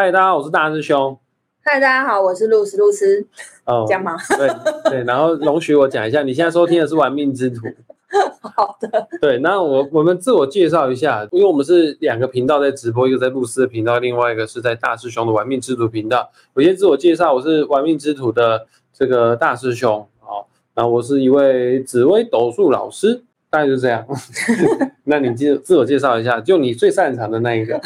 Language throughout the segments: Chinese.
嗨，大家好，我是大师兄。嗨，大家好，我是露丝露丝，哦这，样吗？对对，然后容许我讲一下，你现在收听的是《玩命之徒》。好的，对，那我我们自我介绍一下，因为我们是两个频道在直播，一个在露丝的频道，另外一个是在大师兄的玩命之徒频道。我先自我介绍，我是玩命之徒的这个大师兄，好，然后我是一位紫薇斗数老师，大概就这样。那你自自我介绍一下，就你最擅长的那一个。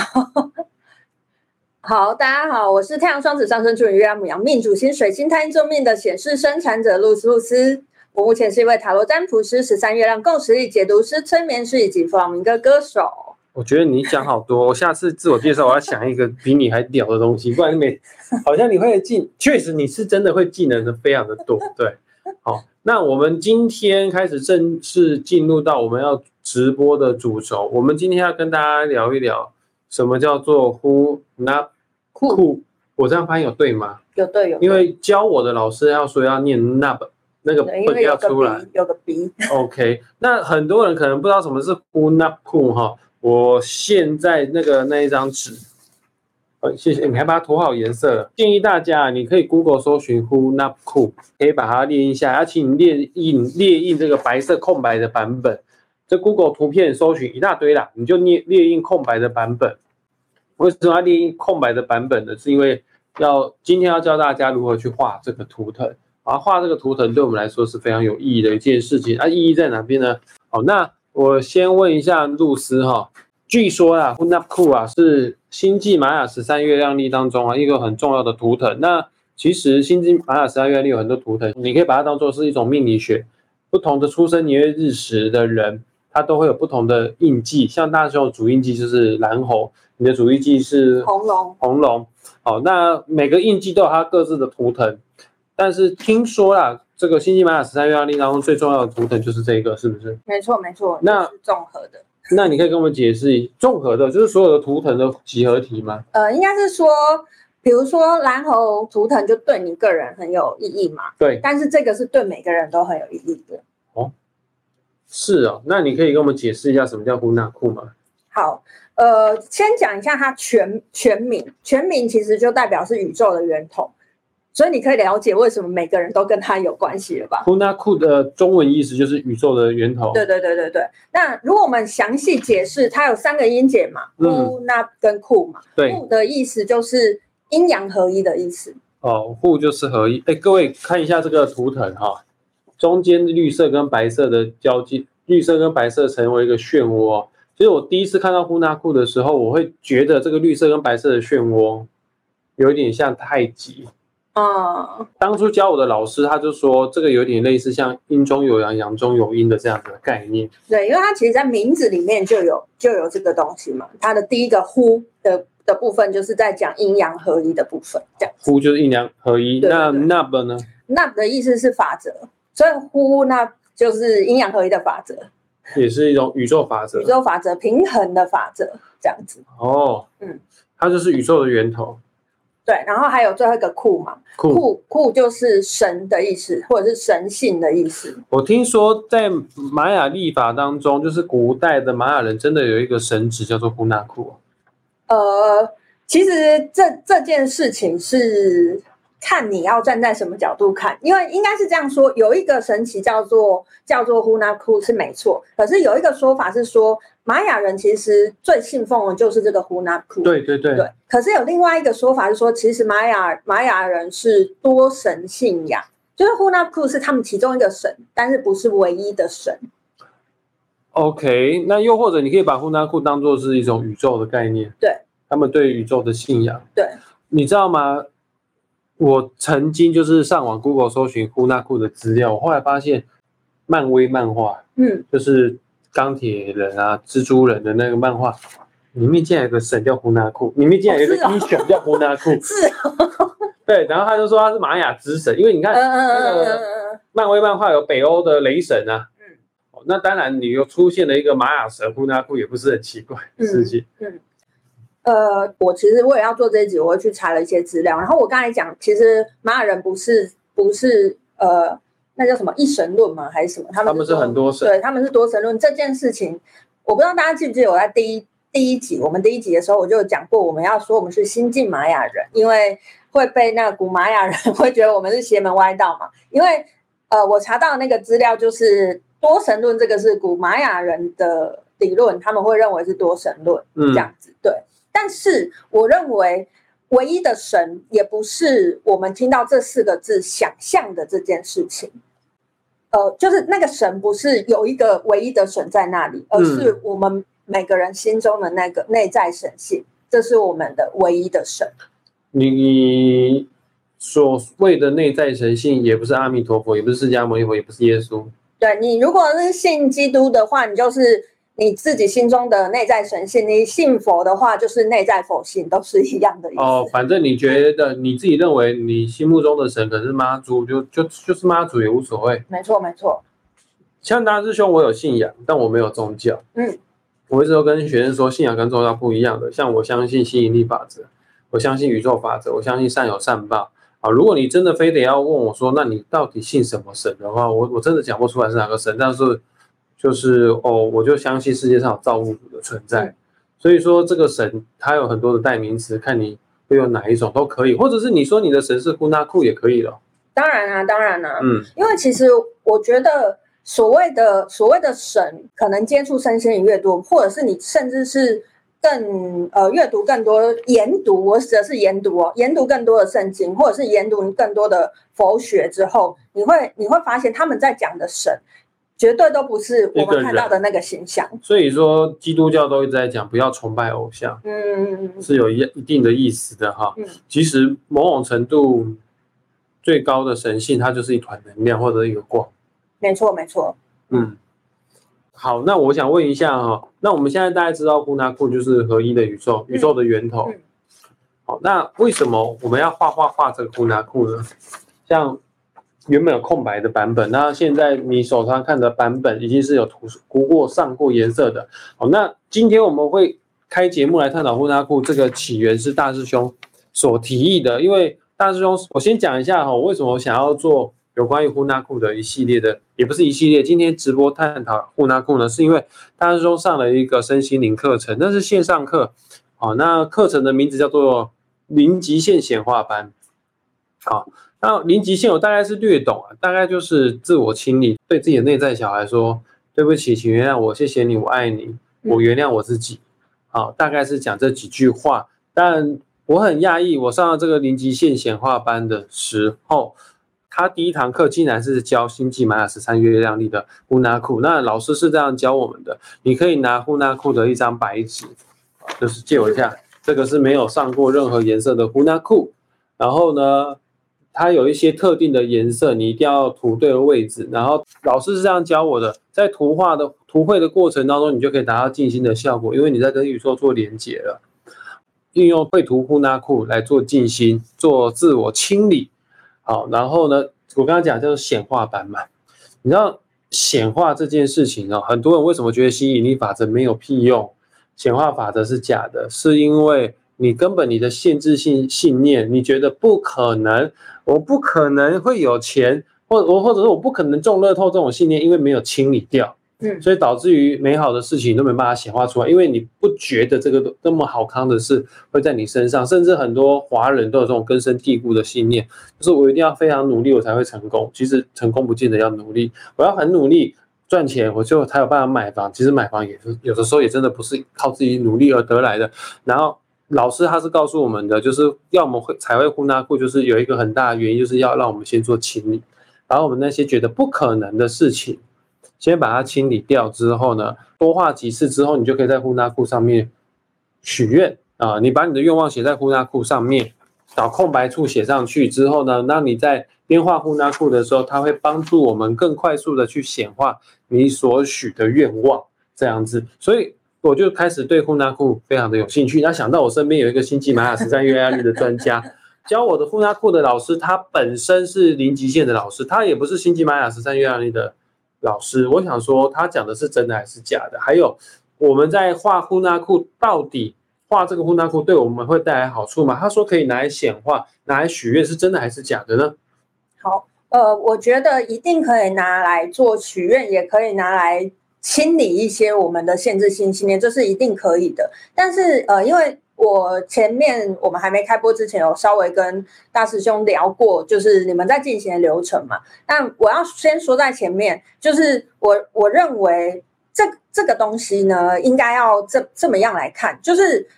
好，大家好，我是太阳双子上升处女月亮母羊命主星水星太阴座命的显示生产者露丝露丝。我目前是一位塔罗占卜师、十三月亮共识力解读师、催眠师以及弗朗明哥歌手。我觉得你讲好多，我下次自我介绍我要想一个比你还屌的东西，不然每好像你会技，确实你是真的会技能的非常的多。对，好，那我们今天开始正式进入到我们要直播的主轴，我们今天要跟大家聊一聊什么叫做 who not 酷，酷，我这样发音有对吗？有对有对，因为教我的老师要说要念那本那个本要出来。鼻，有个鼻，OK，那很多人可能不知道什么是 Who Not Cool 哈。我现在那个那一张纸，呃，谢谢，你还把它涂好颜色了。建议大家，你可以 Google 搜寻 Who Not Cool，可以把它列印下来，要请你列印列印这个白色空白的版本。这 Google 图片搜寻一大堆啦，你就列列印空白的版本。为什么要定义空白的版本呢？是因为要今天要教大家如何去画这个图腾。啊，画这个图腾对我们来说是非常有意义的一件事情。啊，意义在哪边呢？好，那我先问一下露丝哈，据说啊 h u n a p k u 啊是星际玛雅十三月亮历当中啊一个很重要的图腾。那其实星际玛雅十三月亮历有很多图腾，你可以把它当做是一种命理学，不同的出生年月日时的人，他都会有不同的印记。像大师兄的主印记就是蓝猴，你的主印记是红龙，红龙。好，那每个印记都有它各自的图腾，但是听说啦，这个星际玛雅十三月亮历当中最重要的图腾就是这个，是不是？没错没错，那是综合的。那你可以跟我们解释综合的，就是所有的图腾的集合体吗？呃，应该是说，比如说蓝猴图腾就对你个人很有意义嘛，对，但是这个是对每个人都很有意义的。是哦。那你可以跟我们解释一下什么叫呼纳库吗？好，呃，先讲一下它全全名，全名其实就代表是宇宙的源头，所以你可以了解为什么每个人都跟它有关系了吧？呼纳库的中文意思就是宇宙的源头。对对对对对。那如果我们详细解释，它有三个音节嘛，嗯呼、那跟库嘛，对库的意思就是阴阳合一的意思。哦，户就是合一。哎，各位看一下这个图腾哈，中间绿色跟白色的交界，绿色跟白色成为一个漩涡。其实我第一次看到呼纳库的时候，我会觉得这个绿色跟白色的漩涡有一点像太极。嗯，当初教我的老师他就说，这个有点类似像阴中有阳，阳中有阴的这样子的概念。对，因为它其实在名字里面就有就有这个东西嘛，它的第一个呼的的部分就是在讲阴阳合一的部分，这样。呼就是阴阳合一，对对那对 nub 呢？那的意思是法则，所以呼那就是阴阳合一的法则，也是一种宇宙法则宇。宙法则、平衡的法则这样子。哦，嗯，它就是宇宙的源头。对，然后还有最后一个库嘛，库，库库就是神的意思，或者是神性的意思。我听说在玛雅历法当中，就是古代的玛雅人真的有一个神职叫做呼纳库。呃，其实这这件事情是看你要站在什么角度看，因为应该是这样说，有一个神奇叫做叫做呼纳库是没错，可是有一个说法是说，玛雅人其实最信奉的就是这个呼纳库。对对对，对，可是有另外一个说法是说，其实玛雅玛雅人是多神信仰，就是呼纳库是他们其中一个神，但是不是唯一的神。OK，那又或者你可以把呼纳库当做是一种宇宙的概念。对，他们对宇宙的信仰。对，你知道吗？我曾经就是上网 Google 搜寻呼纳库的资料，我后来发现漫威漫画嗯，就是钢铁人啊、蜘蛛人的那个漫画，里面竟然有个神叫胡纳库，里面竟然有一个英雄叫胡纳库。是哦，对，然后他就说他是玛雅之神，因为你看漫威漫画有北欧的雷神啊，那当然你又出现了一个玛雅神呼纳库，也不是很奇怪的事情。呃，我其实为了要做这一集，我会去查了一些资料。然后我刚才讲，其实玛雅人不是不是呃，那叫什么一神论吗？还是什么？他们他们是很多神对，他们是多神论这件事情，我不知道大家记不记得我在第一第一集，我们第一集的时候我就讲过，我们要说我们是新晋玛雅人，因为会被那古玛雅人 会觉得我们是邪门歪道嘛。因为呃，我查到那个资料就是多神论，这个是古玛雅人的理论，他们会认为是多神论这样子。对，但是我认为唯一的神也不是我们听到这四个字想象的这件事情。呃，就是那个神不是有一个唯一的神在那里，而是我们每个人心中的那个内在神性，这是我们的唯一的神。你所谓的内在神性，也不是阿弥陀佛，也不是释迦牟尼佛，也不是耶稣。对你，如果是信基督的话，你就是。你自己心中的内在神性，你信佛的话，就是内在佛性，都是一样的意思。哦，反正你觉得你自己认为你心目中的神可是妈祖，就就就是妈祖也无所谓。没错，没错。像大师兄，我有信仰，但我没有宗教。嗯，我一直都跟学生说，信仰跟宗教不一样的。像我相信吸引力法则，我相信宇宙法则，我相信善有善报。啊，如果你真的非得要问我说，那你到底信什么神的话，我我真的讲不出来是哪个神，但是。就是哦，我就相信世界上有造物主的存在，所以说这个神它有很多的代名词，看你会用哪一种都可以，或者是你说你的神是呼纳库也可以了。当然啊，当然啊，嗯，因为其实我觉得所谓的所谓的神，可能接触身心灵越多，或者是你甚至是更呃阅读更多研读，我指的是研读哦，研读更多的圣经，或者是研读更多的佛学之后，你会你会发现他们在讲的神。绝对都不是我们看到的那个形象。所以说，基督教都一直在讲不要崇拜偶像，嗯，是有一一定的意思的哈。其实某种程度，最高的神性它就是一团能量或者一个光。没错，没错。嗯，好，那我想问一下哈，那我们现在大家知道呼纳库就是合一的宇宙，宇宙的源头。好，那为什么我们要画画画这个呼纳库呢？像。原本有空白的版本，那现在你手上看的版本已经是有涂涂过、上过颜色的。好，那今天我们会开节目来探讨呼纳库这个起源是大师兄所提议的。因为大师兄，我先讲一下哈，为什么想要做有关于呼纳库的一系列的，也不是一系列，今天直播探讨呼纳库呢，是因为大师兄上了一个身心灵课程，那是线上课。好，那课程的名字叫做零极限显化班。好。那零极限我大概是略懂啊，大概就是自我清理，对自己的内在小孩说对不起，请原谅我，谢谢你，我爱你，我原谅我自己。好，大概是讲这几句话。但我很讶异，我上了这个零极限显化班的时候，他第一堂课竟然是教星际玛雅十三月亮历的呼纳库。那老师是这样教我们的：你可以拿呼纳库的一张白纸，就是借我一下，这个是没有上过任何颜色的呼纳库。然后呢？它有一些特定的颜色，你一定要涂对了位置。然后老师是这样教我的，在图画的图绘的过程当中，你就可以达到静心的效果，因为你在跟宇宙做连接了。运用绘图库纳库来做静心，做自我清理。好，然后呢，我刚刚讲叫做显化版嘛。你知道显化这件事情哦，很多人为什么觉得吸引力法则没有屁用？显化法则是假的，是因为。你根本你的限制性信念，你觉得不可能，我不可能会有钱，或我或者是我不可能中乐透这种信念，因为没有清理掉，嗯，所以导致于美好的事情都没办法显化出来，因为你不觉得这个那么好康的事会在你身上，甚至很多华人都有这种根深蒂固的信念，就是我一定要非常努力我才会成功，其实成功不见得要努力，我要很努力赚钱，我就才有办法买房，其实买房也是有的时候也真的不是靠自己努力而得来的，然后。老师他是告诉我们的，就是要我们会才会呼纳库，就是有一个很大的原因，就是要让我们先做清理，然后我们那些觉得不可能的事情，先把它清理掉之后呢，多画几次之后，你就可以在呼纳库上面许愿啊，你把你的愿望写在呼纳库上面，找空白处写上去之后呢，那你在边画呼纳库的时候，它会帮助我们更快速的去显化你所许的愿望，这样子，所以。我就开始对呼纳库非常的有兴趣。那想到我身边有一个星际玛雅十三月压力的专家，教我的呼纳库的老师，他本身是零极限的老师，他也不是星际玛雅十三月压力的老师。我想说，他讲的是真的还是假的？还有我们在画呼纳库，到底画这个呼纳库对我们会带来好处吗？他说可以拿来显化，拿来许愿，是真的还是假的呢？好，呃，我觉得一定可以拿来做许愿，也可以拿来。清理一些我们的限制性信念，这是一定可以的。但是呃，因为我前面我们还没开播之前，有稍微跟大师兄聊过，就是你们在进行的流程嘛。但我要先说在前面，就是我我认为这这个东西呢，应该要这这么样来看，就是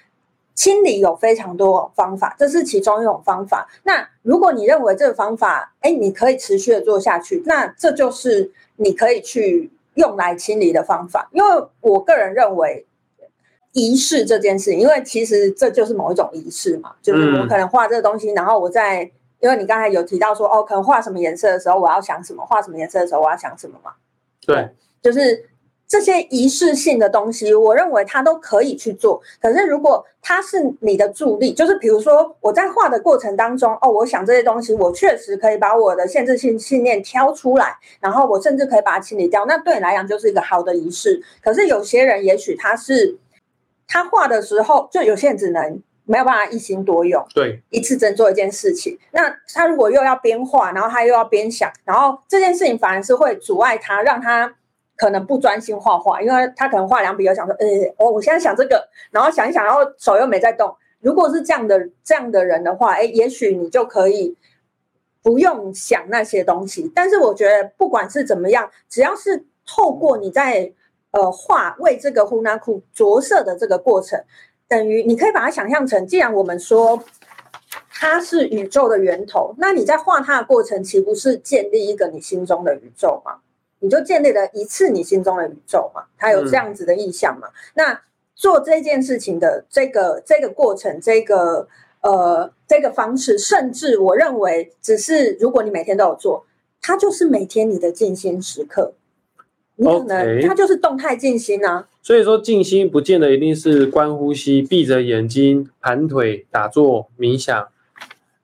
清理有非常多方法，这是其中一种方法。那如果你认为这个方法，哎，你可以持续的做下去，那这就是你可以去用来清理的方法。因为我个人认为。仪式这件事，因为其实这就是某一种仪式嘛，就是我可能画这个东西，然后我在，因为你刚才有提到说，哦，可能画什么颜色的时候，我要想什么；画什么颜色的时候，我要想什么嘛。对，就是这些仪式性的东西，我认为它都可以去做。可是如果它是你的助力，就是比如说我在画的过程当中，哦，我想这些东西，我确实可以把我的限制性信念挑出来，然后我甚至可以把它清理掉，那对你来讲就是一个好的仪式。可是有些人也许他是。他画的时候，就有些人只能没有办法一心多用，对，一次只做一件事情。那他如果又要边画，然后他又要边想，然后这件事情反而是会阻碍他，让他可能不专心画画，因为他可能画两笔又想说，呃，我我现在想这个，然后想一想，然后手又没在动。如果是这样的这样的人的话，哎，也许你就可以不用想那些东西。但是我觉得不管是怎么样，只要是透过你在。呃，画为这个呼纳库着色的这个过程，等于你可以把它想象成，既然我们说它是宇宙的源头，那你在画它的过程，岂不是建立一个你心中的宇宙吗？你就建立了一次你心中的宇宙嘛？它有这样子的意向嘛？那做这件事情的这个这个过程，这个呃这个方式，甚至我认为，只是如果你每天都有做，它就是每天你的静心时刻。你可能它就是动态静心啊，所以说静心不见得一定是观呼吸、闭着眼睛、盘腿打坐冥想，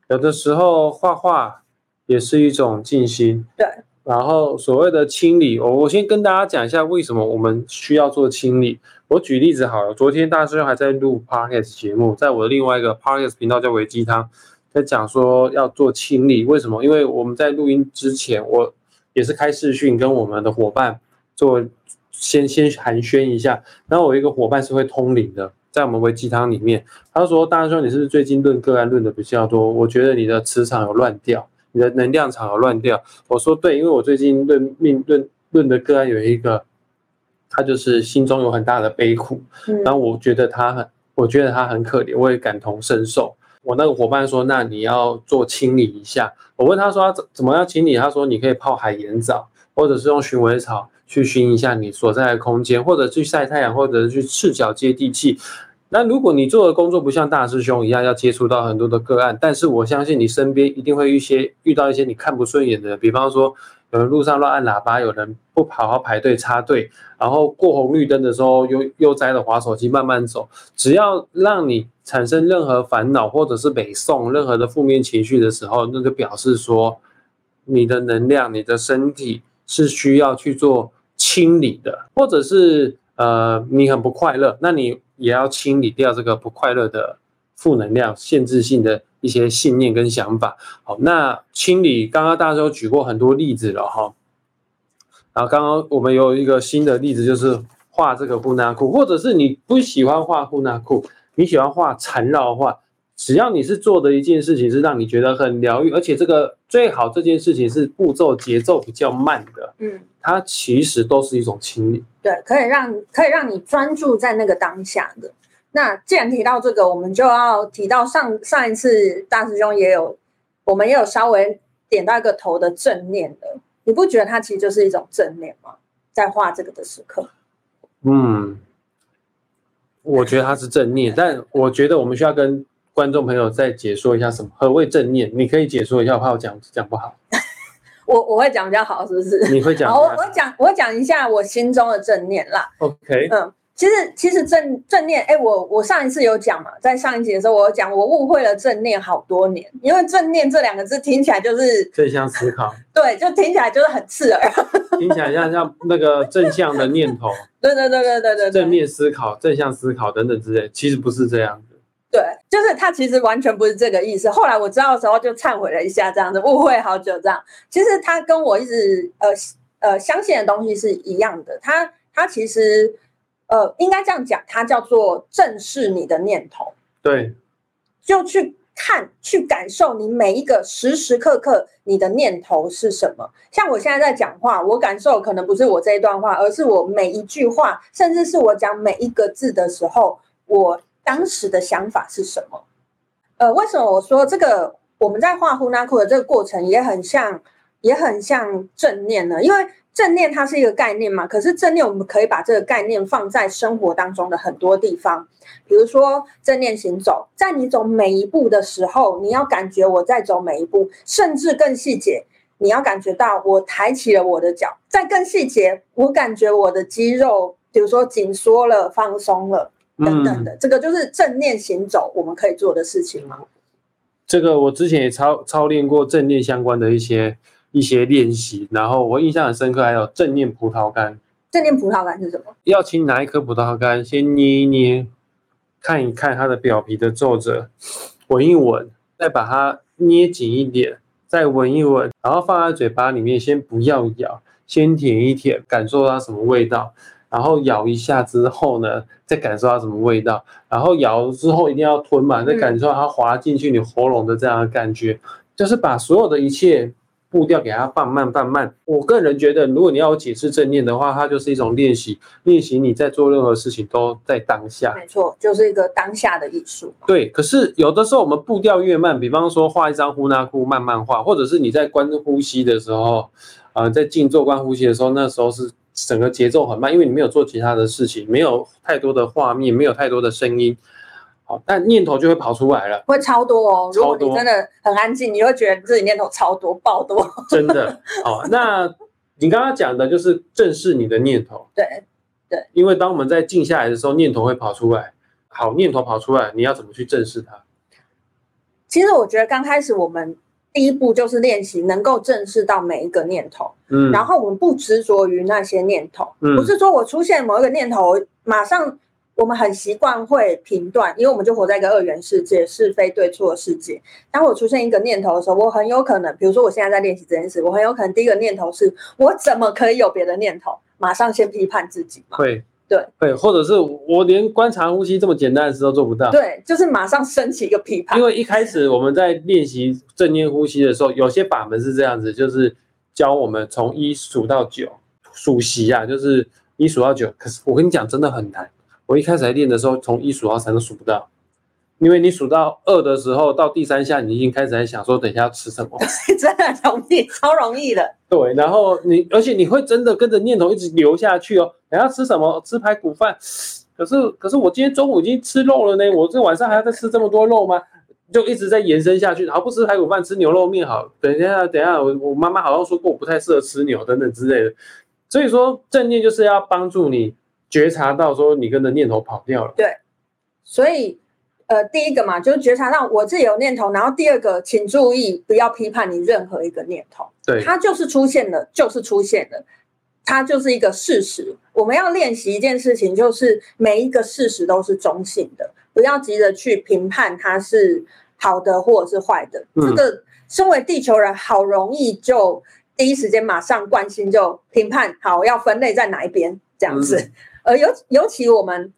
有的时候画画也是一种静心。对，然后所谓的清理，我我先跟大家讲一下为什么我们需要做清理。我举例子好了，昨天大师兄还在录 podcast 节目，在我的另外一个 podcast 频道叫维鸡汤，在讲说要做清理，为什么？因为我们在录音之前，我也是开视讯跟我们的伙伴。做先先寒暄一下，然后我一个伙伴是会通灵的，在我们维鸡汤里面，他说：“大师兄，你是不是最近论个案论的比较多？我觉得你的磁场有乱掉，你的能量场有乱掉。”我说：“对，因为我最近论命论论的个案有一个，他就是心中有很大的悲苦，然后我觉得他很，我觉得他很可怜，我也感同身受。我那个伙伴说：那你要做清理一下。我问他说：怎怎么样清理？他说：你可以泡海盐澡，或者是用薰尾草。”去熏一下你所在的空间，或者去晒太阳，或者是去赤脚接地气。那如果你做的工作不像大师兄一样要接触到很多的个案，但是我相信你身边一定会一些遇到一些你看不顺眼的，比方说有人路上乱按喇叭，有人不好好排队插队，然后过红绿灯的时候又悠哉的滑手机慢慢走。只要让你产生任何烦恼或者是北宋任何的负面情绪的时候，那就表示说你的能量、你的身体是需要去做。清理的，或者是呃，你很不快乐，那你也要清理掉这个不快乐的负能量、限制性的一些信念跟想法。好，那清理刚刚大家都举过很多例子了哈。然后刚刚我们有一个新的例子，就是画这个护纳库，或者是你不喜欢画护纳库，你喜欢画缠绕画。只要你是做的一件事情是让你觉得很疗愈，而且这个最好这件事情是步骤节奏比较慢的，嗯，它其实都是一种清理，对，可以让可以让你专注在那个当下的。那既然提到这个，我们就要提到上上一次大师兄也有，我们也有稍微点到一个头的正念的，你不觉得它其实就是一种正念吗？在画这个的时刻，嗯，我觉得它是正念，但我觉得我们需要跟。观众朋友再解说一下什么何谓正念？你可以解说一下，我怕我讲讲不好。我我会讲比较好，是不是？你会讲？我我讲我讲一下我心中的正念啦。OK，嗯，其实其实正正念，哎，我我上一次有讲嘛，在上一集的时候我有讲，我误会了正念好多年，因为正念这两个字听起来就是正向思考，对，就听起来就是很刺耳，听起来像像那个正向的念头，对对对对对对，正面思考、正向思考等等之类，其实不是这样。对，就是他其实完全不是这个意思。后来我知道的时候就忏悔了一下，这样子误会好久这样。其实他跟我一直呃呃相信的东西是一样的。他他其实呃应该这样讲，它叫做正视你的念头，对，就去看、去感受你每一个时时刻刻你的念头是什么。像我现在在讲话，我感受可能不是我这一段话，而是我每一句话，甚至是我讲每一个字的时候，我当时的想法是什么。呃，为什么我说这个我们在画呼纳库的这个过程也很像，也很像正念呢？因为正念它是一个概念嘛，可是正念我们可以把这个概念放在生活当中的很多地方，比如说正念行走，在你走每一步的时候，你要感觉我在走每一步，甚至更细节，你要感觉到我抬起了我的脚，再更细节，我感觉我的肌肉，比如说紧缩了、放松了。等等的，这个就是正念行走我们可以做的事情吗？这个我之前也操操练过正念相关的一些一些练习，然后我印象很深刻，还有正念葡萄干。正念葡萄干是什么？要请拿一颗葡萄干，先捏一捏，看一看它的表皮的皱褶，闻一闻，再把它捏紧一点，再闻一闻，然后放在嘴巴里面，先不要咬，先舔一舔，感受它什么味道。然后咬一下之后呢，再感受到什么味道。然后咬之后一定要吞嘛，再感受它滑进去你喉咙的这样的感觉，就是把所有的一切步调给它放慢放慢。我个人觉得，如果你要解释正念的话，它就是一种练习，练习你在做任何事情都在当下。没错，就是一个当下的艺术。对，可是有的时候我们步调越慢，比方说画一张呼纳库慢慢画，或者是你在观呼吸的时候，呃，在静坐观呼吸的时候，那时候是。整个节奏很慢，因为你没有做其他的事情，没有太多的画面，没有太多的声音，好，但念头就会跑出来了，会超多哦。如果你真的很安静，你会觉得自己念头超多，爆多。真的，好，那你刚刚讲的就是正视你的念头，对对，因为当我们在静下来的时候，念头会跑出来，好，念头跑出来，你要怎么去正视它？其实我觉得刚开始我们。第一步就是练习能够正视到每一个念头，嗯，然后我们不执着于那些念头，嗯，不是说我出现某一个念头，马上我们很习惯会评断，因为我们就活在一个二元世界，是非对错的世界。当我出现一个念头的时候，我很有可能，比如说我现在在练习这件事，我很有可能第一个念头是我怎么可以有别的念头，马上先批判自己嘛，会。对对，或者是我连观察呼吸这么简单的事都做不到。对，就是马上升起一个批判。因为一开始我们在练习正念呼吸的时候，有些法门是这样子，就是教我们从一数到九，数息啊，就是一数到九。可是我跟你讲，真的很难。我一开始在练的时候，从一数到三都数不到。因为你数到二的时候，到第三下，你已经开始在想说，等一下要吃什么，真的容易，超容易的。对，然后你，而且你会真的跟着念头一直流下去哦。等下吃什么？吃排骨饭。可是，可是我今天中午已经吃肉了呢，我这晚上还要再吃这么多肉吗？就一直在延伸下去。然后不吃排骨饭，吃牛肉面好。等一下，等一下，我我妈妈好像说过，我不太适合吃牛等等之类的。所以说，正念就是要帮助你觉察到说，你跟着念头跑掉了。对，所以。呃，第一个嘛，就是觉察到我自己有念头，然后第二个，请注意不要批判你任何一个念头，对，它就是出现了，就是出现了，它就是一个事实。我们要练习一件事情，就是每一个事实都是中性的，不要急着去评判它是好的或者是坏的。这个身为地球人，好容易就第一时间马上关心就评判，好要分类在哪一边这样子。而尤尤其我们。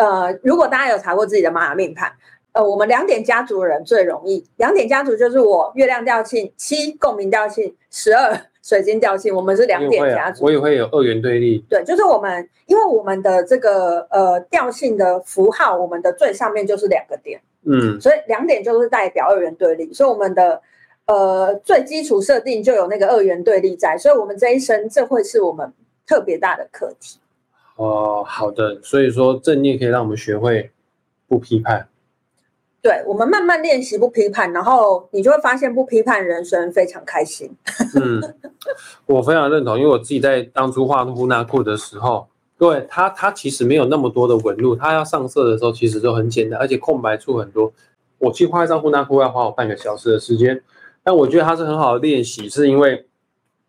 呃，如果大家有查过自己的玛雅命盘，呃，我们两点家族的人最容易。两点家族就是我月亮调性七共鸣调性十二水晶调性，我们是两点家族。我也会有二元对立。对，就是我们，因为我们的这个呃调性的符号，我们的最上面就是两个点，嗯，所以两点就是代表二元对立，所以我们的呃最基础设定就有那个二元对立在，所以我们这一生这会是我们特别大的课题。哦，好的，所以说正念可以让我们学会不批判。对，我们慢慢练习不批判，然后你就会发现不批判人生非常开心。嗯，我非常认同，因为我自己在当初画呼纳库的时候，对它它其实没有那么多的纹路，它要上色的时候其实就很简单，而且空白处很多。我去画一张呼纳库要花我半个小时的时间，但我觉得它是很好的练习，是因为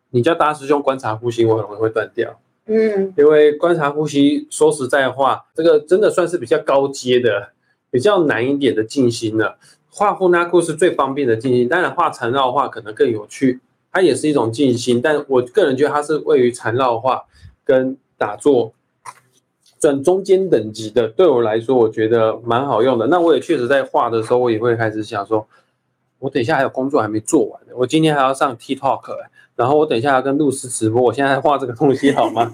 你叫大师兄观察呼吸，我很容易会断掉。嗯，因为观察呼吸，说实在话，这个真的算是比较高阶的、比较难一点的静心了。画呼纳库是最方便的静心，当然画缠绕画可能更有趣，它也是一种静心。但我个人觉得它是位于缠绕画跟打坐转中间等级的，对我来说我觉得蛮好用的。那我也确实在画的时候，我也会开始想说，我等一下还有工作还没做完呢，我今天还要上 TikTok，然后我等一下要跟露丝直播，我现在画这个东西好吗？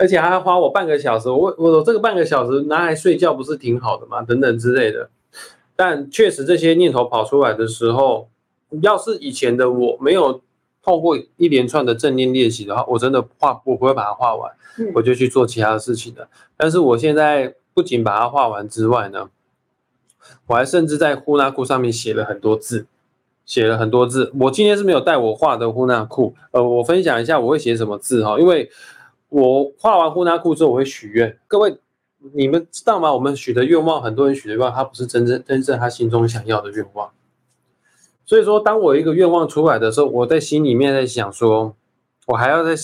而且还要花我半个小时，我我这个半个小时拿来睡觉不是挺好的吗？等等之类的。但确实这些念头跑出来的时候，要是以前的我没有透过一连串的正念练习的话，我真的画我不会把它画完，我就去做其他的事情了。但是我现在不仅把它画完之外呢，我还甚至在呼啦库上面写了很多字，写了很多字。我今天是没有带我画的呼纳库，呃，我分享一下我会写什么字哈，因为。我画完呼纳库之后，我会许愿。各位，你们知道吗？我们许的愿望，很多人许的愿望，他不是真正真正他心中想要的愿望。所以说，当我一个愿望出来的时候，我在心里面在想说，我还要再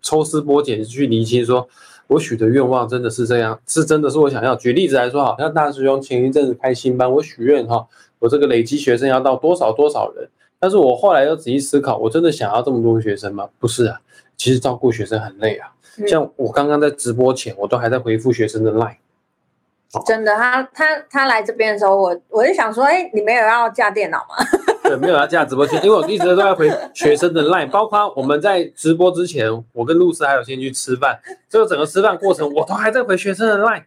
抽丝剥茧去厘清，说我许的愿望真的是这样，是真的是我想要。举例子来说，好像大师兄前一阵子开新班，我许愿哈，我这个累积学生要到多少多少人。但是我后来又仔细思考，我真的想要这么多学生吗？不是啊，其实照顾学生很累啊。像我刚刚在直播前，我都还在回复学生的 line。真的，他他他来这边的时候，我我就想说，哎，你没有要架电脑吗？对，没有要架直播间，因为我一直都在回 学生的 line，包括我们在直播之前，我跟露丝还有先去吃饭，这个整个吃饭过程，我都还在回学生的 line。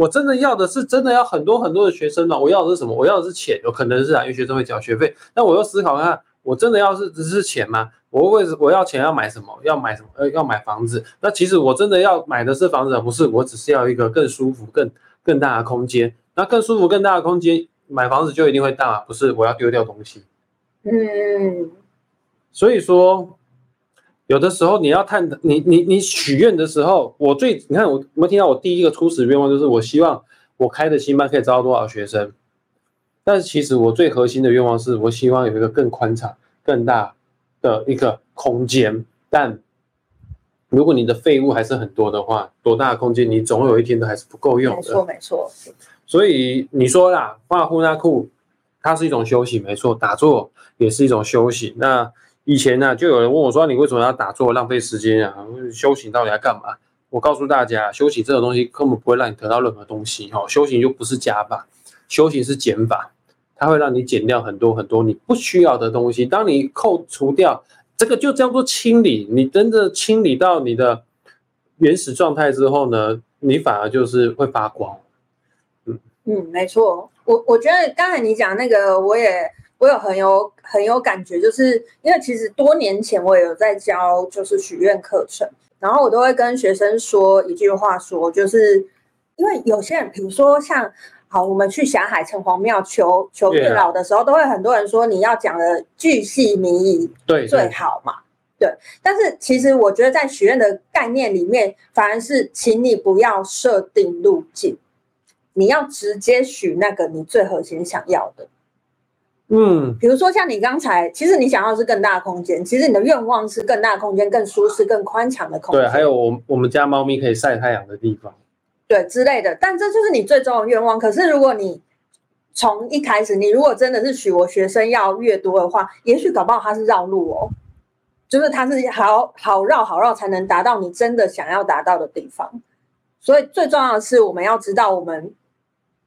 我真的要的是真的要很多很多的学生嘛？我要的是什么？我要的是钱，有可能是啊，因为学生会交学费。那我又思考看，我真的要是只是钱吗？我为我要钱要买什么？要买什么？呃，要买房子。那其实我真的要买的是房子，不是我只是要一个更舒服、更更大的空间。那更舒服、更大的空间，买房子就一定会大吗？不是，我要丢掉东西。嗯。所以说，有的时候你要探你你你许愿的时候，我最你看我有没有听到我第一个初始愿望就是我希望我开的新班可以招到多少学生。但是其实我最核心的愿望是我希望有一个更宽敞、更大。的一个空间，但如果你的废物还是很多的话，多大的空间你总有一天都还是不够用的。没错，没错。所以你说啦，画呼纳库它是一种休息，没错，打坐也是一种休息。那以前呢，就有人问我说，你为什么要打坐，浪费时间啊？修行到底要干嘛？我告诉大家，修行这个东西根本不会让你得到任何东西。哈，修行又不是加法，修行是减法。它会让你减掉很多很多你不需要的东西。当你扣除掉这个，就叫做清理。你真的清理到你的原始状态之后呢，你反而就是会发光。嗯嗯，没错。我我觉得刚才你讲那个，我也我有很有很有感觉，就是因为其实多年前我也有在教就是许愿课程，然后我都会跟学生说一句话，说就是因为有些人，比如说像。好，我们去霞海城隍庙求求月老的时候，都会很多人说你要讲的巨细靡遗，对最好嘛，对。但是其实我觉得在许愿的概念里面，反而是请你不要设定路径，你要直接许那个你最核心想要的。嗯，比如说像你刚才，其实你想要是更大的空间，其实你的愿望是更大的空间、更舒适、更宽敞的空间。对，还有我我们家猫咪可以晒太阳的地方。对之类的，但这就是你最终的愿望。可是如果你从一开始，你如果真的是许我学生要越多的话，也许搞不好他是绕路哦，就是他是好好绕好绕才能达到你真的想要达到的地方。所以最重要的是，我们要知道我们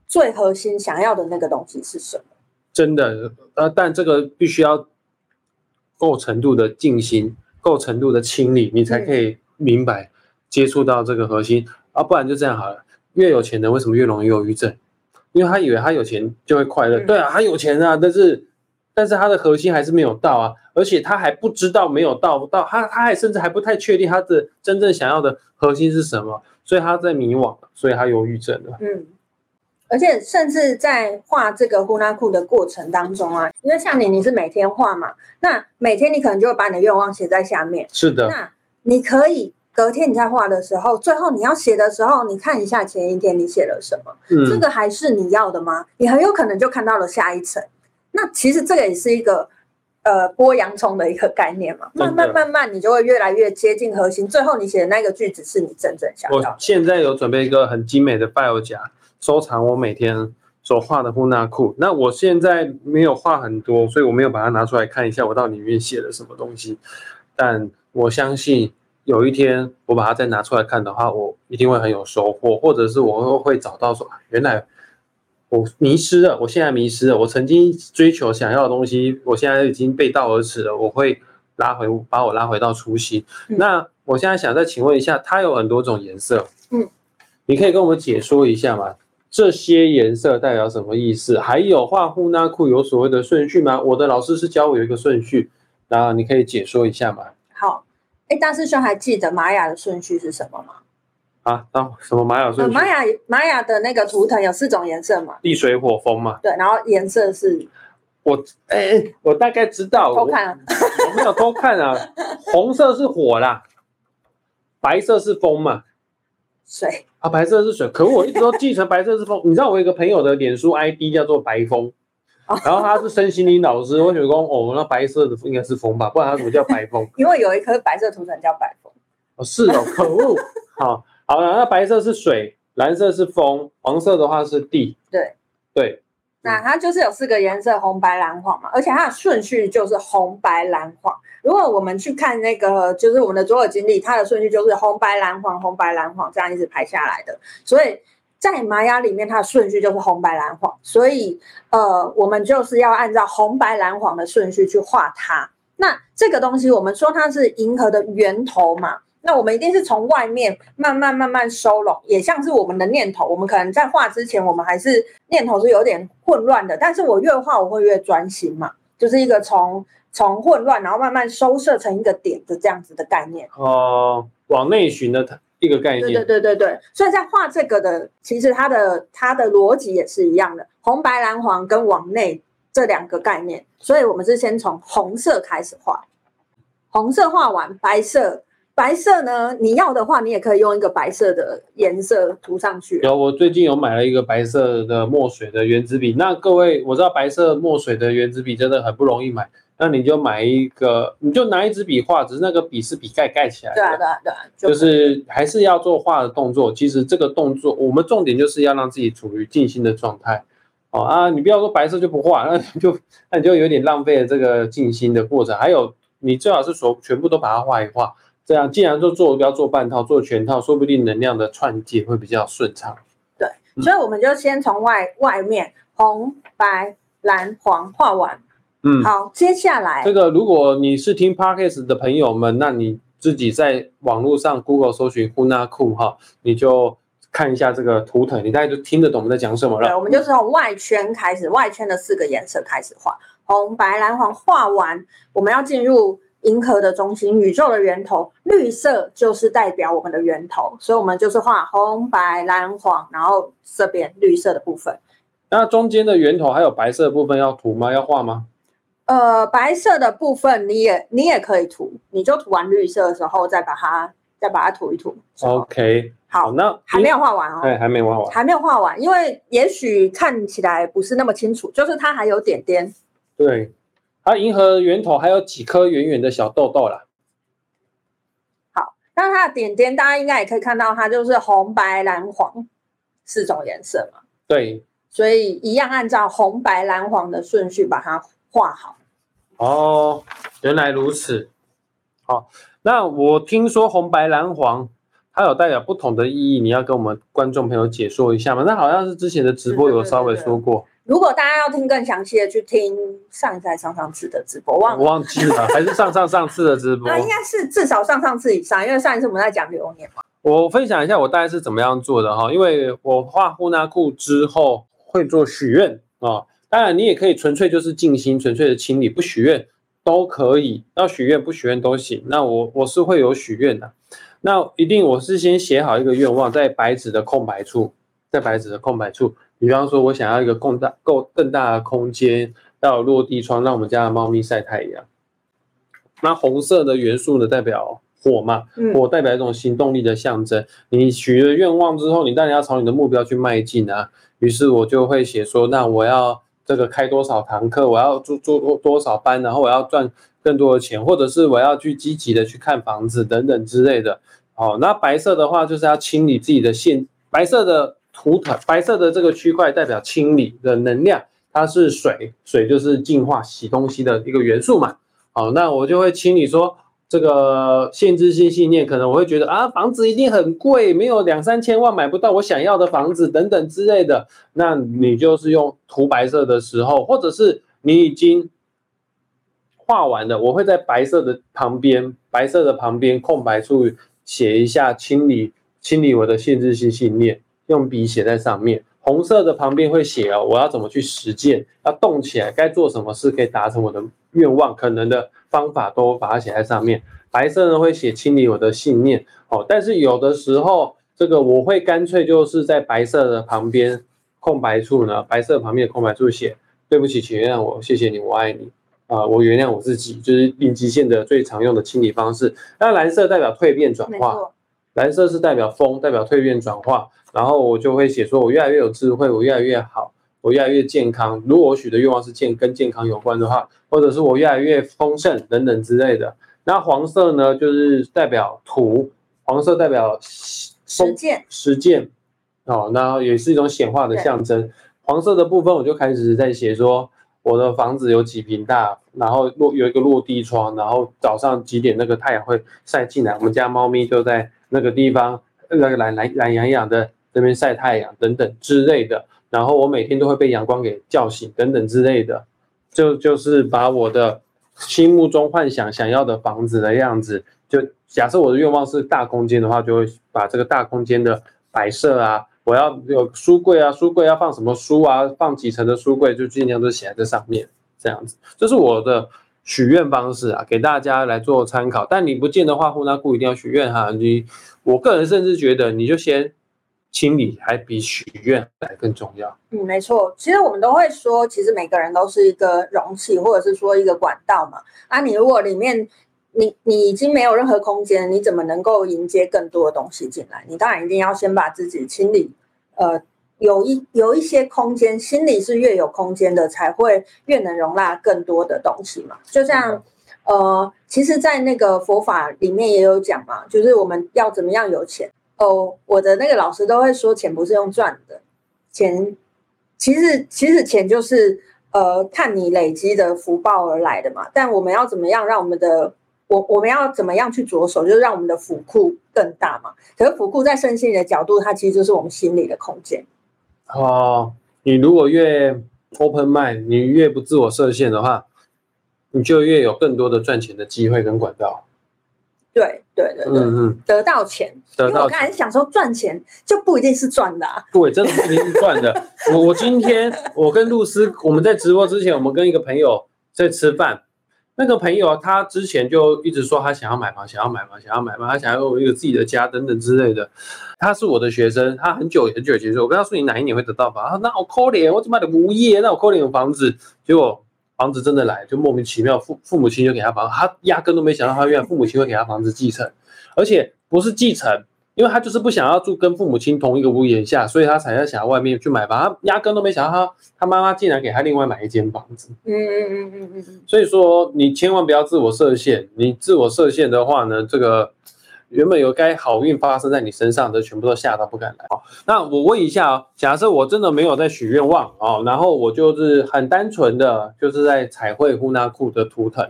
最核心想要的那个东西是什么。真的，呃，但这个必须要够程度的静心，够程度的清理，你才可以明白接触到这个核心。啊，不然就这样好了。越有钱的为什么越容易忧郁症？因为他以为他有钱就会快乐。对啊，他有钱啊，但是但是他的核心还是没有到啊，而且他还不知道没有到到，他他还甚至还不太确定他的真正想要的核心是什么，所以他在迷惘，所以他忧郁症了。嗯，而且甚至在画这个呼纳库的过程当中啊，因为像你你是每天画嘛，那每天你可能就会把你的愿望写在下面。是的，那你可以。隔天你在画的时候，最后你要写的时候，你看一下前一天你写了什么，这个还是你要的吗？你很有可能就看到了下一层。那其实这个也是一个呃剥洋葱的一个概念嘛，慢慢慢慢你就会越来越接近核心，最后你写的那个句子是你真正想要。我现在有准备一个很精美的 file 夹，收藏我每天所画的呼纳库。那我现在没有画很多，所以我没有把它拿出来看一下，我到里面写了什么东西。但我相信。有一天我把它再拿出来看的话，我一定会很有收获，或者是我会找到说，啊原来我迷失了，我现在迷失了，我曾经追求想要的东西，我现在已经背道而驰了，我会拉回把我拉回到初心。嗯那我现在想再请问一下，它有很多种颜色，嗯，你可以跟我们解说一下吗？这些颜色代表什么意思？还有画呼纳库有所谓的顺序吗？我的老师是教我有一个顺序，然后你可以解说一下吗？好，哎，大师兄还记得玛雅的顺序是什么吗？啊，当什么玛雅呃，顺序？玛雅玛雅的那个图腾有四种颜色嘛？地水火风嘛。对，然后颜色是我哎、哎我大概知道，偷看啊，我，我没有偷看啊。红色是火啦，白色是风嘛。水啊，白色是水，可我一直都记成白色是风。你知道我有一个朋友的脸书 ID 叫做白风，哦然后他是身心灵老师，我觉得说哦，那白色的应该是风吧，不然他怎么叫白风？因为有一颗白色图层叫白风。哦，是哦，可恶。好，好了，那白色是水，蓝色是风，黄色的话是地。对对，那它就是有四个颜色，红白蓝黄嘛，而且它的顺序就是红白蓝黄。如果我们去看那个，就是我们的左耳经历，它的顺序就是红白蓝黄，红白蓝黄这样一直排下来的。所以在玛雅里面，它的顺序就是红白蓝黄。所以呃，我们就是要按照红白蓝黄的顺序去画它。那这个东西，我们说它是银河的源头嘛，那我们一定是从外面慢慢慢慢收拢，也像是我们的念头。我们可能在画之前，我们还是念头是有点混乱的，但是我越画我会越专心嘛，就是一个从从混乱，然后慢慢收摄成一个点的这样子的概念。哦、往内寻的一个概对对念。对对对，所以在画这个的，其实它的它的逻辑也是一样的，红白蓝黄跟往内这两个概念，所以我们是先从红色开始画，红色画完，白色。白色呢，你要的话，你也可以用一个白色的颜色涂上去。有，我最近有买了一个白色的墨水的圆珠笔。那各位，我知道白色墨水的圆珠笔真的很不容易买，那你就买一个，你就拿一支笔画，只是那个笔是笔盖盖起来的。对啊，对啊，对啊，就是还是要做画的动作。其实这个动作，我们重点就是要让自己处于静心的状态。哦啊，你不要说白色就不画，那你就那你就有点浪费了这个静心的过程。还有，你最好是所全部都把它画一画，这样既然都做，不要做半套，做全套，说不定能量的串接会比较顺畅。对所以我们就先从外外面红、白、蓝、黄画完。嗯，好，接下来这个如果你是听 podcast 的朋友们，那你自己在网络上 Google 搜寻 Huna 库哈，你就看一下这个图腾，你大概就听得懂我们在讲什么对，了。我们就是从外圈开始，外圈的四个颜色开始画，红、白、蓝、黄画完，我们要进入银河的中心，宇宙的源头，绿色就是代表我们的源头，所以我们就是画红、白、蓝、黄，然后这边绿色的部分。那中间的源头还有白色的部分要涂吗？要画吗？呃，白色的部分你也你也可以涂，你就涂完绿色的时候再把它再把它涂一涂。OK，好，好，那还没有画完哦。对，还没画完。还没有画完，因为也许看起来不是那么清楚，就是它还有点点。对，它银河圆头还有几颗圆圆的小豆豆啦。好那它的点点，大家应该也可以看到，它就是红、白、蓝、黄四种颜色嘛，对，所以一样按照红、白、蓝、黄的顺序把它画好。哦，原来如此。好，那我听说红白蓝黄它有代表不同的意义，你要跟我们观众朋友解说一下吗？那好像是之前的直播有稍微说过，如果大家要听更详细的，去听上一次、上上次的直播，忘。忘记了，还是上上上次的直播那。应该是至少上上次以上，因为上一次我们在讲流年嘛。我分享一下我大概是怎么样做的哈，因为我画呼纳库之后会做许愿啊，当然你也可以纯粹就是静心，纯粹的清理，不许愿都可以，要许愿不许愿都行。那我我是会有许愿的，那一定我是先写好一个愿望，在白纸的空白处，在白纸的空白处，比方说我想要一个更大够更大的空间，要有落地窗，让我们家的猫咪晒太阳。那红色的元素呢，代表火嘛，嗯，火代表一种行动力的象征。你许了愿望之后，你当然要朝你的目标去迈进啊。于是我就会写说，那我要这个开多少堂课，我要做做多多少班，然后我要赚更多的钱，或者是我要去积极的去看房子等等之类的。哦，那白色的话就是要清理自己的现，白色的图腾，白色的这个区块代表清理的能量，它是水，水就是净化洗东西的一个元素嘛。好，那我就会清理说。这个限制性信念，可能我会觉得啊，房子一定很贵，没有两三千万买不到我想要的房子等等之类的。那你就是用涂白色的时候，或者是你已经画完了，我会在白色的旁边，白色的旁边空白处写一下清理清理我的限制性信念，用笔写在上面。红色的旁边会写哦，我要怎么去实践，要动起来，该做什么事可以达成我的愿望，可能的方法都把它写在上面。白色呢会写清理我的信念哦，但是有的时候这个我会干脆就是在白色的旁边空白处呢，白色旁边的空白处写对不起，请原谅我，谢谢你，我爱你啊，我原谅我自己，就是零极限的最常用的清理方式。那蓝色代表蜕变转化，蓝色是代表风，代表蜕变转化。然后我就会写说，我越来越有智慧，我越来越好，我越来越健康。如果我许的愿望是健跟健康有关的话，或者是我越来越丰盛等等之类的。那黄色呢，就是代表土，黄色代表实践，实践哦，那也是一种显化的象征。黄色的部分我就开始在写说，我的房子有几平大，然后落有一个落地窗，然后早上几点那个太阳会晒进来，我们家猫咪就在那个地方，那个懒懒懒洋洋的。这边晒太阳等等之类的，然后我每天都会被阳光给叫醒等等之类的，就就是把我的心目中幻想想要的房子的样子，就假设我的愿望是大空间的话，就会把这个大空间的摆设啊，我要有书柜啊，书柜要放什么书啊，放几层的书柜，就尽量都写在这上面，这样子，这是我的许愿方式啊，给大家来做参考。但你不见得画呼那库一定要许愿哈，你我个人甚至觉得你就先。清理还比许愿来更重要。嗯，没错。其实我们都会说，其实每个人都是一个容器，或者是说一个管道嘛。啊，你如果里面你你已经没有任何空间，你怎么能够迎接更多的东西进来？你当然一定要先把自己清理，呃，有一有一些空间，心里是越有空间的，才会越能容纳更多的东西嘛。就像呃，其实，在那个佛法里面也有讲嘛，就是我们要怎么样有钱。哦，我的那个老师都会说，钱不是用赚的，钱其实其实钱就是呃看你累积的福报而来的嘛。但我们要怎么样让我们的我我们要怎么样去着手，就是让我们的福库更大嘛。可是福库在身心的角度，它其实就是我们心里的空间。哦，你如果越 open mind，你越不自我设限的话，你就越有更多的赚钱的机会跟管道。对对对对，嗯嗯，得到钱，因为我刚才想说赚钱就不一定是赚的，对，真的不一定是赚的。我我今天我跟露丝，我们在直播之前，我们跟一个朋友在吃饭，那个朋友他之前就一直说他想要买房，想要买房，想要买房，他想要有一个自己的家等等之类的。他是我的学生，他很久很久以前说，我跟他说你哪一年会得到房？他说那好可怜，我怎么的无业？那我可怜有房子，结果。房子真的来，就莫名其妙，父父母亲就给他房，他压根都没想到他原来父母亲会给他房子继承，而且不是继承，因为他就是不想要住跟父母亲同一个屋檐下，所以他才要想要外面去买房，他压根都没想到他他妈妈竟然给他另外买一间房子。嗯嗯嗯嗯嗯。所以说你千万不要自我设限，你自我设限的话呢，这个。原本有该好运发生在你身上的，全部都吓到不敢来。好，那我问一下啊，假设我真的没有在许愿望哦，然后我就是很单纯的就是在彩绘呼纳库的图腾。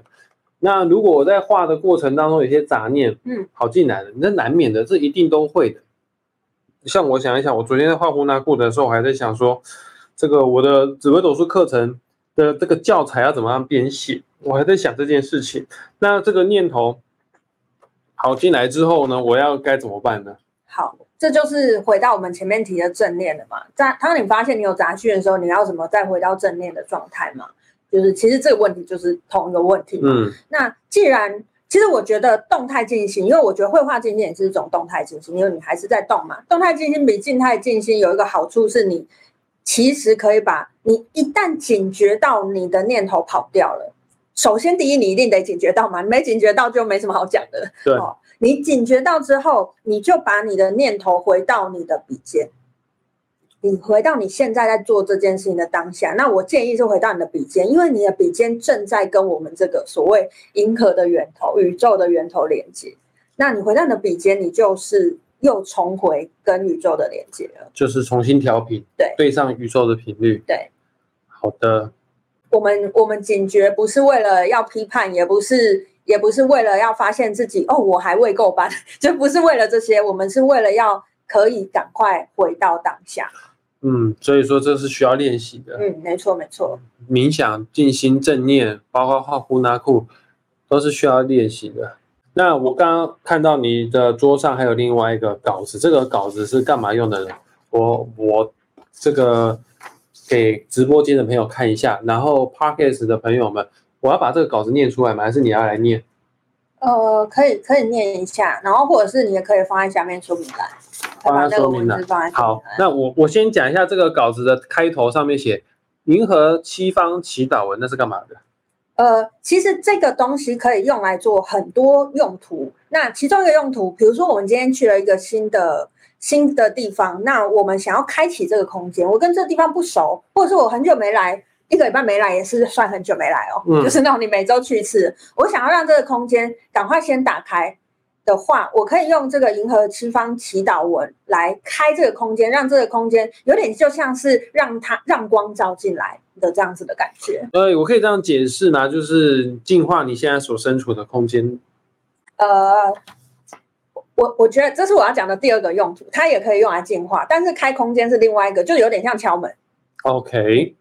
那如果我在画的过程当中有些杂念，嗯，跑进来了，那难免的，这一定都会的。像我想一想，我昨天在画呼纳库的时候，我还在想说，这个我的紫微斗数课程的这个教材要怎么样编写，我还在想这件事情。那这个念头。好进来之后呢，我要该怎么办呢？好，这就是回到我们前面提的正念了嘛。在当你发现你有杂讯的时候，你要怎么再回到正念的状态嘛？就是其实这个问题就是同一个问题。嗯，那既然其实我觉得动态静心，因为我觉得绘画静心也是一种动态静心，因为你还是在动嘛。动态静心比静态静心有一个好处是你其实可以把你一旦警觉到你的念头跑掉了。首先，第一，你一定得警觉到嘛，没警觉到就没什么好讲的。对，你警觉到之后，你就把你的念头回到你的笔尖，你回到你现在在做这件事情的当下。那我建议是回到你的笔尖，因为你的笔尖正在跟我们这个所谓银河的源头、宇宙的源头连接。那你回到你的笔尖，你就是又重回跟宇宙的连接了，就是重新调频，对，对上宇宙的频率。对，好的。我们我们警觉不是为了要批判，也不是也不是为了要发现自己哦我还未够班，就不是为了这些，我们是为了要可以赶快回到当下。嗯，所以说这是需要练习的。嗯，没错没错。冥想、静心、正念，包括画呼纳库，都是需要练习的。那我刚刚看到你的桌上还有另外一个稿子，这个稿子是干嘛用的呢？我我这个给直播间的朋友看一下，然后 Parkes 的朋友们，我要把这个稿子念出来吗？还是你要来念？呃，可以可以念一下，然后或者是你也可以放在下面说明栏，放在说明栏。好，那我我先讲一下这个稿子的开头，上面写“银河七方祈祷文”，那是干嘛的？呃，其实这个东西可以用来做很多用途。那其中一个用途，比如说我们今天去了一个新的新的地方，那我们想要开启这个空间，我跟这个地方不熟，或者是我很久没来，一个礼拜没来也是算很久没来哦，就是那种你每周去一次，我想要让这个空间赶快先打开。的话，我可以用这个银河七方祈祷文来开这个空间，让这个空间有点就像是让它让光照进来的这样子的感觉。呃，我可以这样解释吗？就是净化你现在所身处的空间。呃，我我觉得这是我要讲的第二个用途，它也可以用来净化，但是开空间是另外一个，就有点像敲门。OK。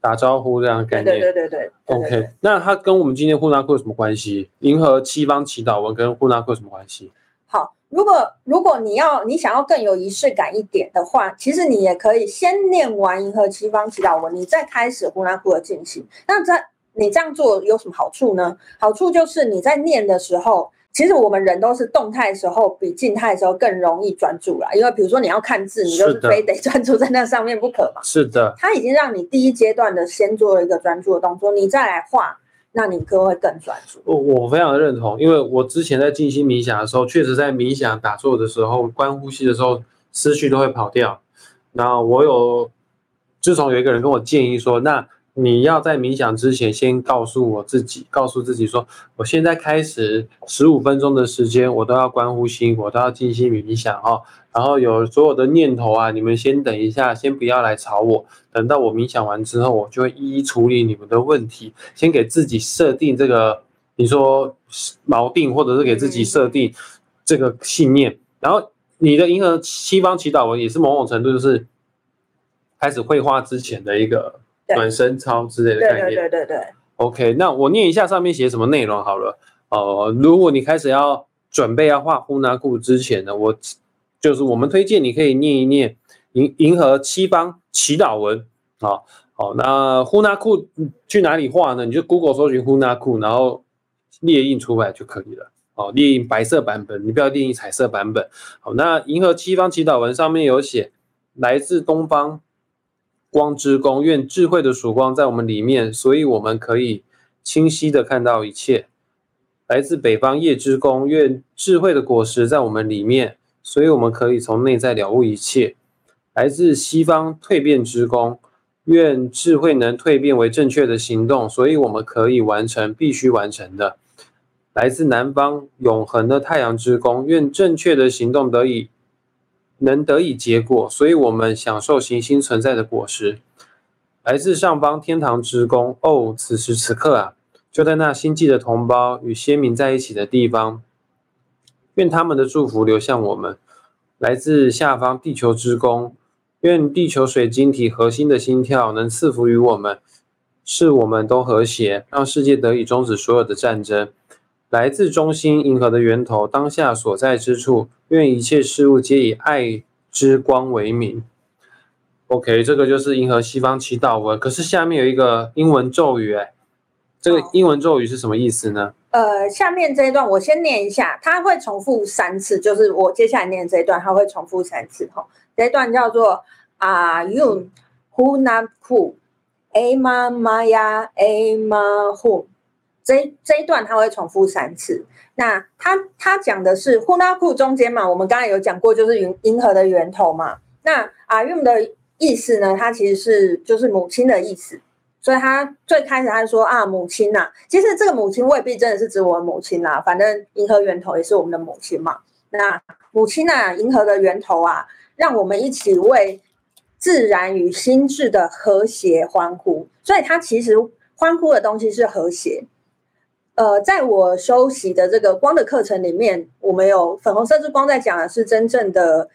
打招呼这样的概念，对对对对。OK，那它跟我们今天呼纳库有什么关系？银河七方祈祷文跟呼纳库有什么关系？好，如果如果你要你想要更有仪式感一点的话，其实你也可以先念完银河七方祈祷文，你再开始呼纳库的进行。那在你这样做有什么好处呢？好处就是你在念的时候。其实我们人都是动态的时候比静态的时候更容易专注啦，因为比如说你要看字，你就是非得专注在那上面不可嘛。是的，他已经让你第一阶段的先做了一个专注的动作，你再来画，那你就会更专注。我我非常认同，因为我之前在静心冥想的时候，确实在冥想打坐的时候，观呼吸的时候，思绪都会跑掉。那我有，自从有一个人跟我建议说，那。你要在冥想之前，先告诉我自己，告诉自己说，我现在开始十五分钟的时间，我都要观呼吸，我都要静心冥想哦。然后有所有的念头啊，你们先等一下，先不要来吵我。等到我冥想完之后，我就会一一处理你们的问题。先给自己设定这个，你说锚定，或者是给自己设定这个信念。然后你的银河西方祈祷文也是某种程度就是开始绘画之前的一个。暖身操之类的概念，对对对对对。OK，那我念一下上面写什么内容好了。呃，如果你开始要准备要画呼纳库之前呢，我就是我们推荐你可以念一念银银河七方祈祷文啊。好，那呼纳库去哪里画呢？你就 Google 搜寻呼纳库，然后列印出来就可以了。哦，列印白色版本，你不要列印彩色版本。好，那银河七方祈祷文上面有写来自东方。光之光，愿智慧的曙光在我们里面，所以我们可以清晰的看到一切。来自北方夜之宫，愿智慧的果实在我们里面，所以我们可以从内在了悟一切。来自西方蜕变之宫，愿智慧能蜕变为正确的行动，所以我们可以完成必须完成的。来自南方永恒的太阳之宫，愿正确的行动得以。能得以结果，所以我们享受行星存在的果实。来自上方天堂之宫，哦，此时此刻啊，就在那星际的同胞与先民在一起的地方，愿他们的祝福流向我们。来自下方地球之宫，愿地球水晶体核心的心跳能赐福于我们，使我们都和谐，让世界得以终止所有的战争。来自中心银河的源头，当下所在之处，愿一切事物皆以爱之光为名。OK，这个就是迎合西方祈祷文。可是下面有一个英文咒语，哎，这个英文咒语是什么意思呢？呃，下面这一段我先念一下，它会重复三次，就是我接下来念这一段，它会重复三次。哈，这一段叫做 Are you who not who? Ama Maya Ama who? 这这一段他会重复三次。那他他讲的是呼纳库中间嘛，我们刚才有讲过，就是银银河的源头嘛。那阿用的意思呢，它其实是就是母亲的意思。所以他最开始他说啊，母亲呐，其实这个母亲未必真的是指我们母亲啦，反正银河源头也是我们的母亲嘛。那母亲呐，银河的源头啊，让我们一起为自然与心智的和谐欢呼。所以它其实欢呼的东西是和谐。呃，在我修习的这个光的课程里面，我们有粉红色之光在讲的是真正的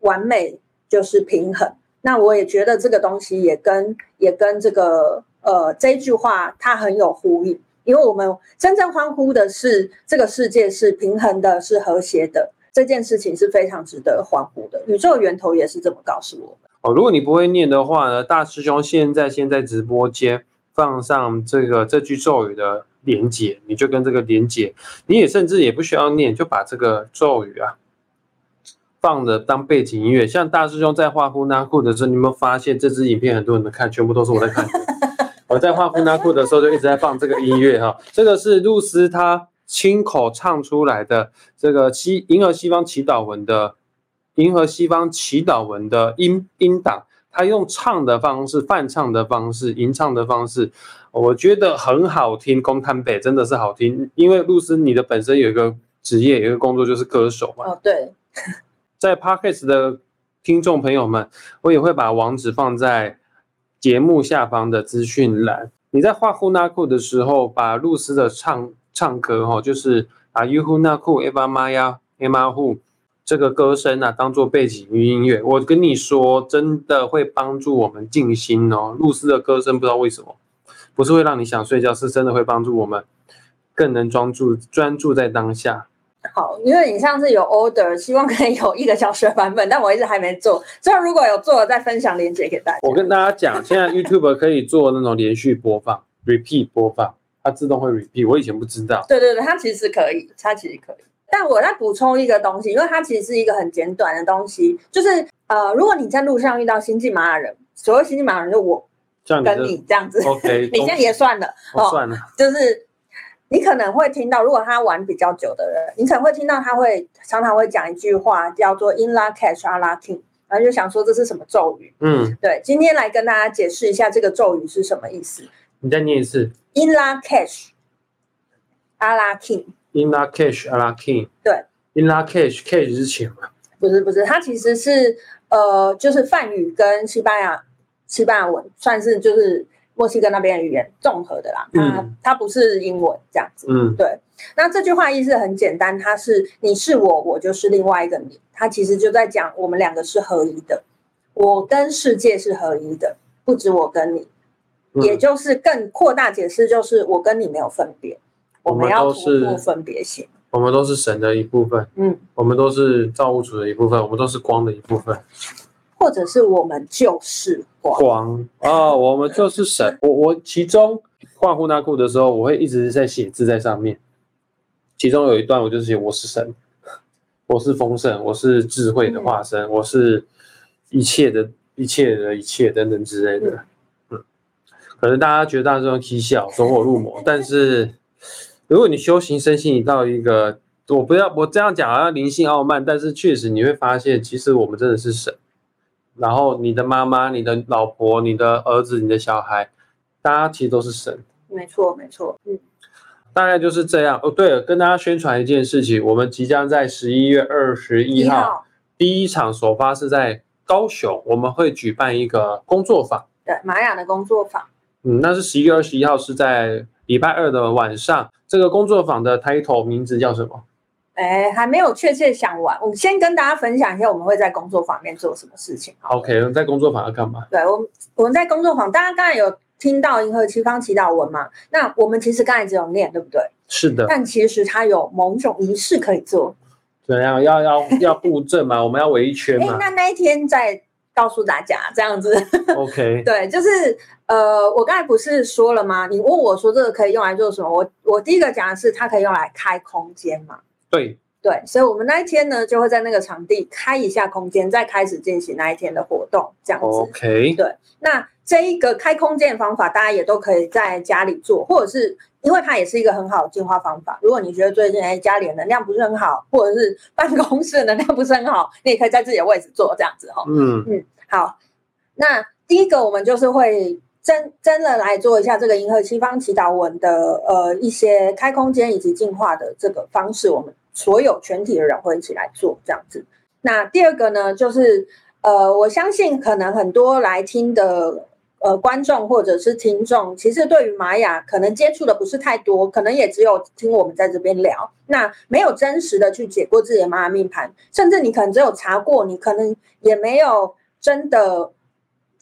完美，就是平衡。那我也觉得这个东西也跟也跟这个呃这句话它很有呼应，因为我们真正欢呼的是这个世界是平衡的，是和谐的，这件事情是非常值得欢呼的。宇宙源头也是这么告诉我们。哦，如果你不会念的话呢，大师兄现在先在直播间放上这个这句咒语的连接，你就跟这个连接，你也甚至也不需要念，就把这个咒语啊放着当背景音乐。像大师兄在画呼纳库的时候，你有没有发现这支影片很多人看，全部都是我在看。我在画呼纳库的时候就一直在放这个音乐哈，这个是露丝他亲口唱出来的这个西银河西方祈祷文的。银河西方祈祷文的音音档，他用唱的方式、泛唱的方式、吟唱的方式，我觉得很好听。公摊北真的是好听，因为露丝你的本身有一个职业、有一个工作就是歌手嘛。哦，对。在 Podcast 的听众朋友们，我也会把网址放在节目下方的资讯栏。你在画呼纳库的时候，把露丝的唱唱歌哈，就是啊，You 呼纳库 Eva Maya Emma Hu。这个歌声啊，当做背景音乐，我跟你说，真的会帮助我们静心哦。露丝的歌声不知道为什么，不是会让你想睡觉，是真的会帮助我们更能专注专注在当下。好，因为你上次有 order，希望可以有一个小时的版本，但我一直还没做。之后如果有做了，再分享链接给大家。我跟大家讲，现在 YouTube 可以做那种连续播放 （repeat 播放），它自动会 repeat。我以前不知道。对对对，它其实可以，它其实可以。但我再补充一个东西，因为它其实是一个很简短的东西，就是呃，如果你在路上遇到星际马雅人，所谓星际马雅人就我跟你这样子，OK，你现在也算了，哦算了，就是你可能会听到，如果他玩比较久的人，你可能会听到他会常常会讲一句话，叫做 In La Cash a La King，然后就想说这是什么咒语？嗯，对，今天来跟大家解释一下这个咒语是什么意思。你再念一次，In La Cash a La King。In la cash, a la king。对，In la cash, cash 是钱嘛？不是不是，它其实是呃，就是梵语跟西班牙西班牙文，算是就是墨西哥那边的语言综合的啦。它它不是英文这样子。嗯，对。那这句话意思很简单，它是你是我，我就是另外一个你。它其实就在讲我们两个是合一的，我跟世界是合一的，不止我跟你，也就是更扩大解释，就是我跟你没有分别。我们要是分别性，我们都是神的一部分，嗯，我们都是造物主的一部分，我们都是光的一部分，或者是我们就是光，光啊，我们就是神。我我其中画呼纳库的时候，我会一直在写字在上面，其中有一段我就是写我是神，我是丰盛，我是智慧的化身，我是一切的一切的一切等等之类的，嗯，可能大家觉得大家嬉笑走火入魔，但是。如果你修行身心，你到一个，我不要我这样讲好像灵性傲慢，但是确实你会发现，其实我们真的是神。然后你的妈妈、你的老婆、你的儿子、你的小孩，大家其实都是神。没错，没错，嗯，大概就是这样。哦，对了，跟大家宣传一件事情，我们即将在十一月二十一号第一场首发是在高雄，我们会举办一个工作坊。对，玛雅的工作坊。嗯，那是十一月二十一号，是在。礼拜二的晚上，这个工作坊的 title 名字叫什么？哎，还没有确切想完。我先跟大家分享一下，我们会在工作坊里面做什么事情。OK，我们在工作坊要干嘛？对，我们我们在工作坊，大家刚才有听到银河七方祈祷文嘛？那我们其实刚才只有念，对不对？是的。但其实它有某种仪式可以做。怎样？要要要布阵嘛？我们要围一圈嘛？那那一天再。告诉大家这样子，OK，对，就是呃，我刚才不是说了吗？你问我说这个可以用来做什么？我我第一个讲的是它可以用来开空间嘛？对对，所以我们那一天呢就会在那个场地开一下空间，再开始进行那一天的活动，这样子。OK，对，那这一个开空间的方法，大家也都可以在家里做，或者是。因为它也是一个很好的净化方法。如果你觉得最近哎家里的能量不是很好，或者是办公室的能量不是很好，你也可以在自己的位置做这样子哈。嗯嗯，好。那第一个我们就是会真真的来做一下这个银河西方祈祷文的呃一些开空间以及进化的这个方式，我们所有全体的人会一起来做这样子。那第二个呢，就是呃我相信可能很多来听的。呃观众或者是听众，其实对于玛雅可能接触的不是太多，可能也只有听我们在这边聊，那没有真实的去解过自己的玛雅命盘，甚至你可能只有查过，你可能也没有真的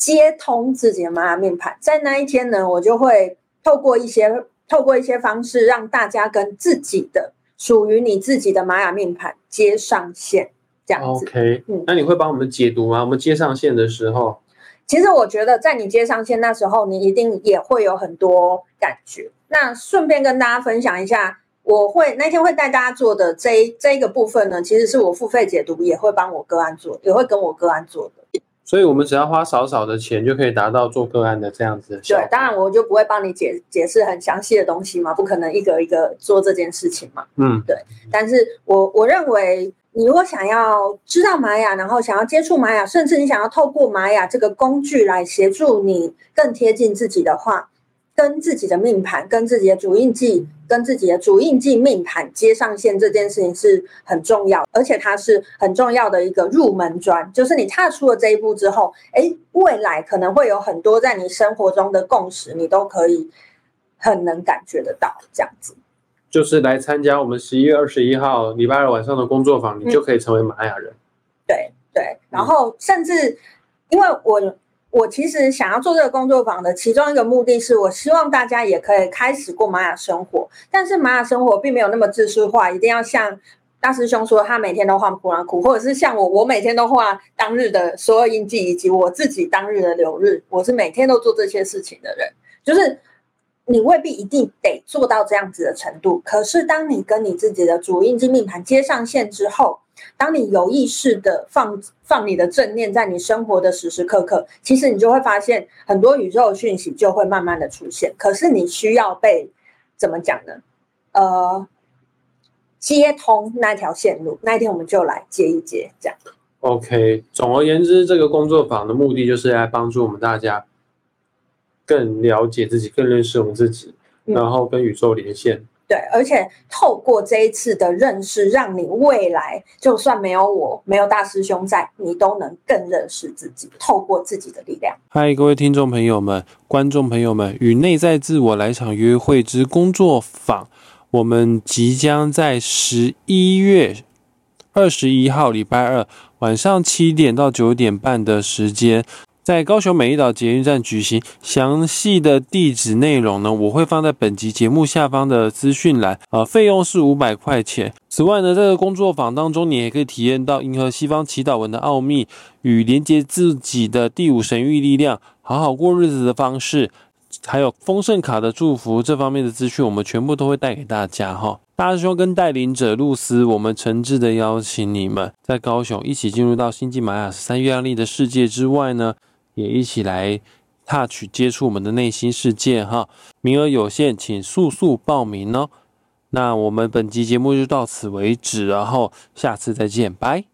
接通自己的玛雅命盘。在那一天呢，我就会透过一些透过一些方式，让大家跟自己的属于你自己的玛雅命盘接上线。这样子，OK，嗯那你会帮我们解读吗？我们接上线的时候，其实我觉得在你接上线那时候，你一定也会有很多感觉。那顺便跟大家分享一下，我会那天会带大家做的这一这一个部分呢，其实是我付费解读也会帮我个案做，也会跟我个案做的。所以我们只要花少少的钱就可以达到做个案的这样子的效果。，对当然我就不会帮你解解释很详细的东西嘛，不可能一个一个做这件事情嘛。嗯，对但是我我认为，你如果想要知道玛雅，然后想要接触玛雅，甚至你想要透过玛雅这个工具来协助你更贴近自己的话，跟自己的命盘、跟自己的主印记、跟自己的主印记命盘接上线这件事情是很重要，而且它是很重要的一个入门砖，就是你踏出了这一步之后，诶，未来可能会有很多在你生活中的共识，你都可以很能感觉得到这样子。就是来参加我们十一月二十一号礼拜二晚上的工作坊，你就可以成为玛雅人。对对，然后甚至因为我我其实想要做这个工作坊的其中一个目的是，我希望大家也可以开始过玛雅生活，但是玛雅生活并没有那么自私化，一定要像大师兄说，他每天都画普拉库，或者是像我，我每天都画当日的所有印记，以及我自己当日的流日，我是每天都做这些事情的人，就是。你未必一定得做到这样子的程度，可是当你跟你自己的主印记命盘接上线之后，当你有意识的放放你的正念在你生活的时时刻刻，其实你就会发现很多宇宙讯息就会慢慢的出现。可是你需要被怎么讲呢？呃，接通那条线路。那一天我们就来接一接，这样。OK，总而言之，这个工作坊的目的就是来帮助我们大家更了解自己，更认识我们自己，嗯然后跟宇宙连线。对，而且透过这一次的认识，让你未来就算没有我，没有大师兄在，你都能更认识自己，透过自己的力量。嗨，各位听众朋友们、观众朋友们，与内在自我来场约会之工作坊，我们即将在十一月二十一号礼拜二晚上七点到九点半的时间，在高雄美丽岛捷运站举行。详细的地址内容呢，我会放在本集节目下方的资讯栏。呃，费用是五百块钱。此外呢，这工作坊当中，你也可以体验到银河西方祈祷文的奥秘与连接自己的第五神域力量，好好过日子的方式。还有丰盛卡的祝福这方面的资讯，我们全部都会带给大家哈。大师兄跟带领者露丝，我们诚挚的邀请你们在高雄一起进入到星际玛雅三月亮历的世界之外呢，也一起来 touch 接触我们的内心世界哈。名额有限，请速速报名哦。那我们本集节目就到此为止，然后下次再见，拜。